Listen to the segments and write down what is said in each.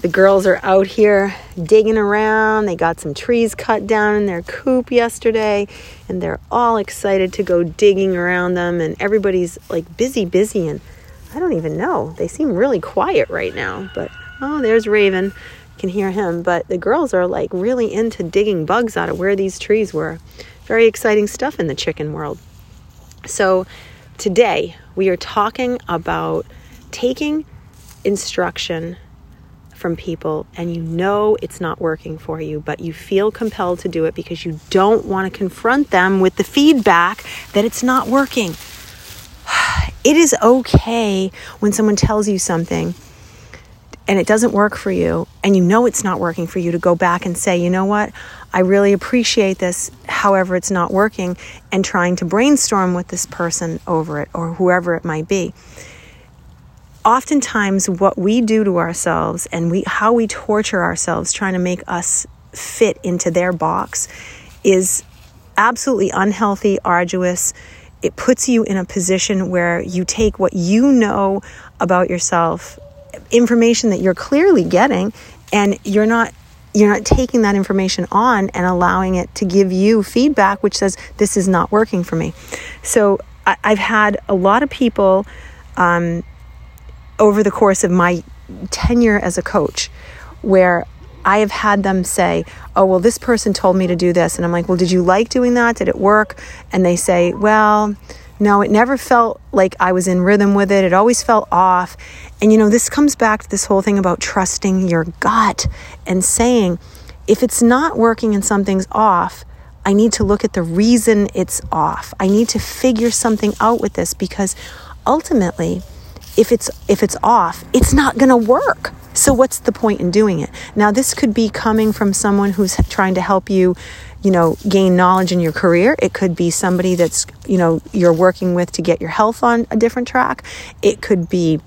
The girls are out here digging around. They got some trees cut down in their coop yesterday, and they're all excited to go digging around them. And everybody's like busy, busy, and I don't even know. They seem really quiet right now. But oh, there's Raven. You can hear him. But the girls are like really into digging bugs out of where these trees were. Very exciting stuff in the chicken world. So today we are talking about taking instruction from people and you know it's not working for you, but you feel compelled to do it because you don't want to confront them with the feedback that it's not working. It is okay when someone tells you something and it doesn't work for you and you know it's not working for you to go back and say, you know what, I really appreciate this, however, it's not working, and trying to brainstorm with this person over it or whoever it might be oftentimes what we do to ourselves and we how we torture ourselves trying to make us fit into their box is absolutely unhealthy, arduous. It puts you in a position where you take what you know about yourself, information that you're clearly getting, and you're not you're not taking that information on and allowing it to give you feedback which says this is not working for me. So I, have had a lot of people um, over the course of my tenure as a coach where I have had them say, Oh, well, this person told me to do this. And I'm like, Well, did you like doing that? Did it work? And they say, Well, no, it never felt like I was in rhythm with it. It always felt off. And you know, this comes back to this whole thing about trusting your gut and saying, if it's not working and something's off, I need to look at the reason it's off. I need to figure something out with this because ultimately, if it's if it's off, it's not going to work. So what's the point in doing it? Now this could be coming from someone who's trying to help you, you know, gain knowledge in your career. It could be somebody that's, you know, you're working with to get your health on a different track. It could be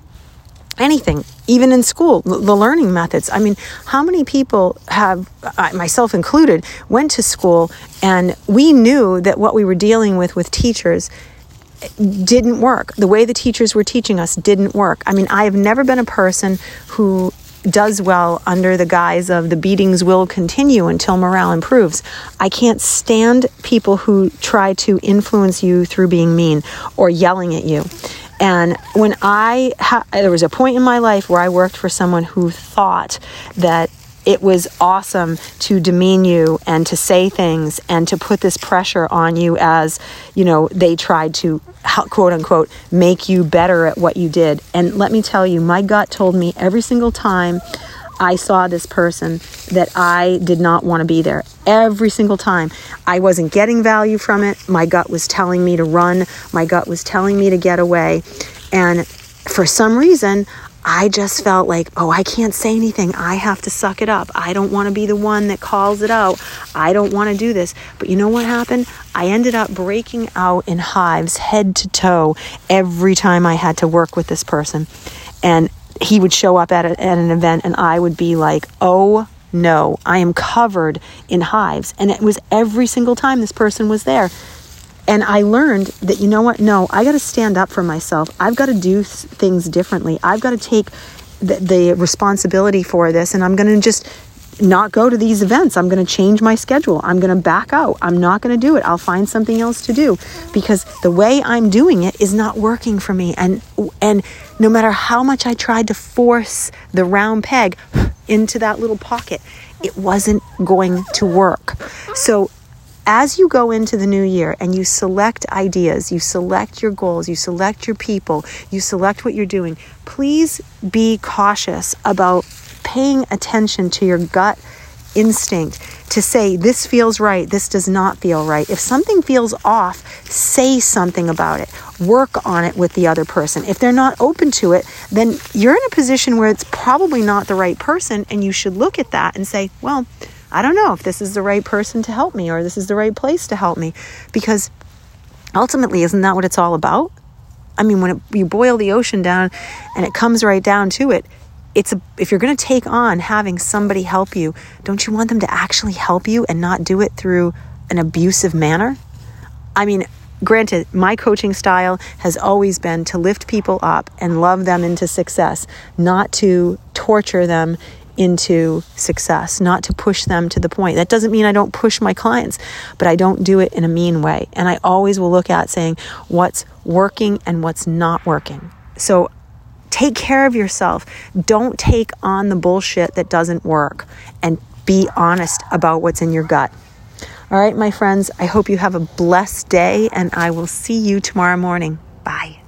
anything, even in school, the learning methods. I mean, how many people have, myself included, went to school and we knew that what we were dealing with with teachers didn't work. The way the teachers were teaching us didn't work. I mean, I have never been a person who does well under the guise of the beatings will continue until morale improves. I can't stand people who try to influence you through being mean or yelling at you. And when I, ha- there was a point in my life where I worked for someone who thought that it was awesome to demean you and to say things and to put this pressure on you as, you know, they tried to quote unquote make you better at what you did. And let me tell you, my gut told me every single time I saw this person that I did not want to be there. Every single time. I wasn't getting value from it. My gut was telling me to run. My gut was telling me to get away. And for some reason, I just felt like, oh, I can't say anything. I have to suck it up. I don't want to be the one that calls it out. I don't want to do this. But you know what happened? I ended up breaking out in hives head to toe every time I had to work with this person. And he would show up at, a, at an event and I would be like, oh no, I am covered in hives. And it was every single time this person was there. And I learned that, you know what? No, I got to stand up for myself. I've got to do things differently. I've got to take the, the responsibility for this. And I'm going to just not go to these events. I'm going to change my schedule. I'm going to back out. I'm not going to do it. I'll find something else to do because the way I'm doing it is not working for me. And and no matter how much I tried to force the round peg into that little pocket, it wasn't going to work. So as you go into the new year and you select ideas, you select your goals, you select your people, you select what you're doing, please be cautious about paying attention to your gut instinct to say, this feels right, this does not feel right. If something feels off, say something about it. Work on it with the other person. If they're not open to it, then you're in a position where it's probably not the right person, and you should look at that and say, well, I don't know if this is the right person to help me or this is the right place to help me. Because ultimately, isn't that what it's all about? I mean, when it, you boil the ocean down and it comes right down to it, it's a, if you're going to take on having somebody help you, don't you want them to actually help you and not do it through an abusive manner? I mean, granted, my coaching style has always been to lift people up and love them into success, not to torture them into success, not to push them to the point. That doesn't mean I don't push my clients, but I don't do it in a mean way. And I always will look at saying what's working and what's not working. So take care of yourself. Don't take on the bullshit that doesn't work and be honest about what's in your gut. All right, my friends, I hope you have a blessed day and I will see you tomorrow morning. Bye.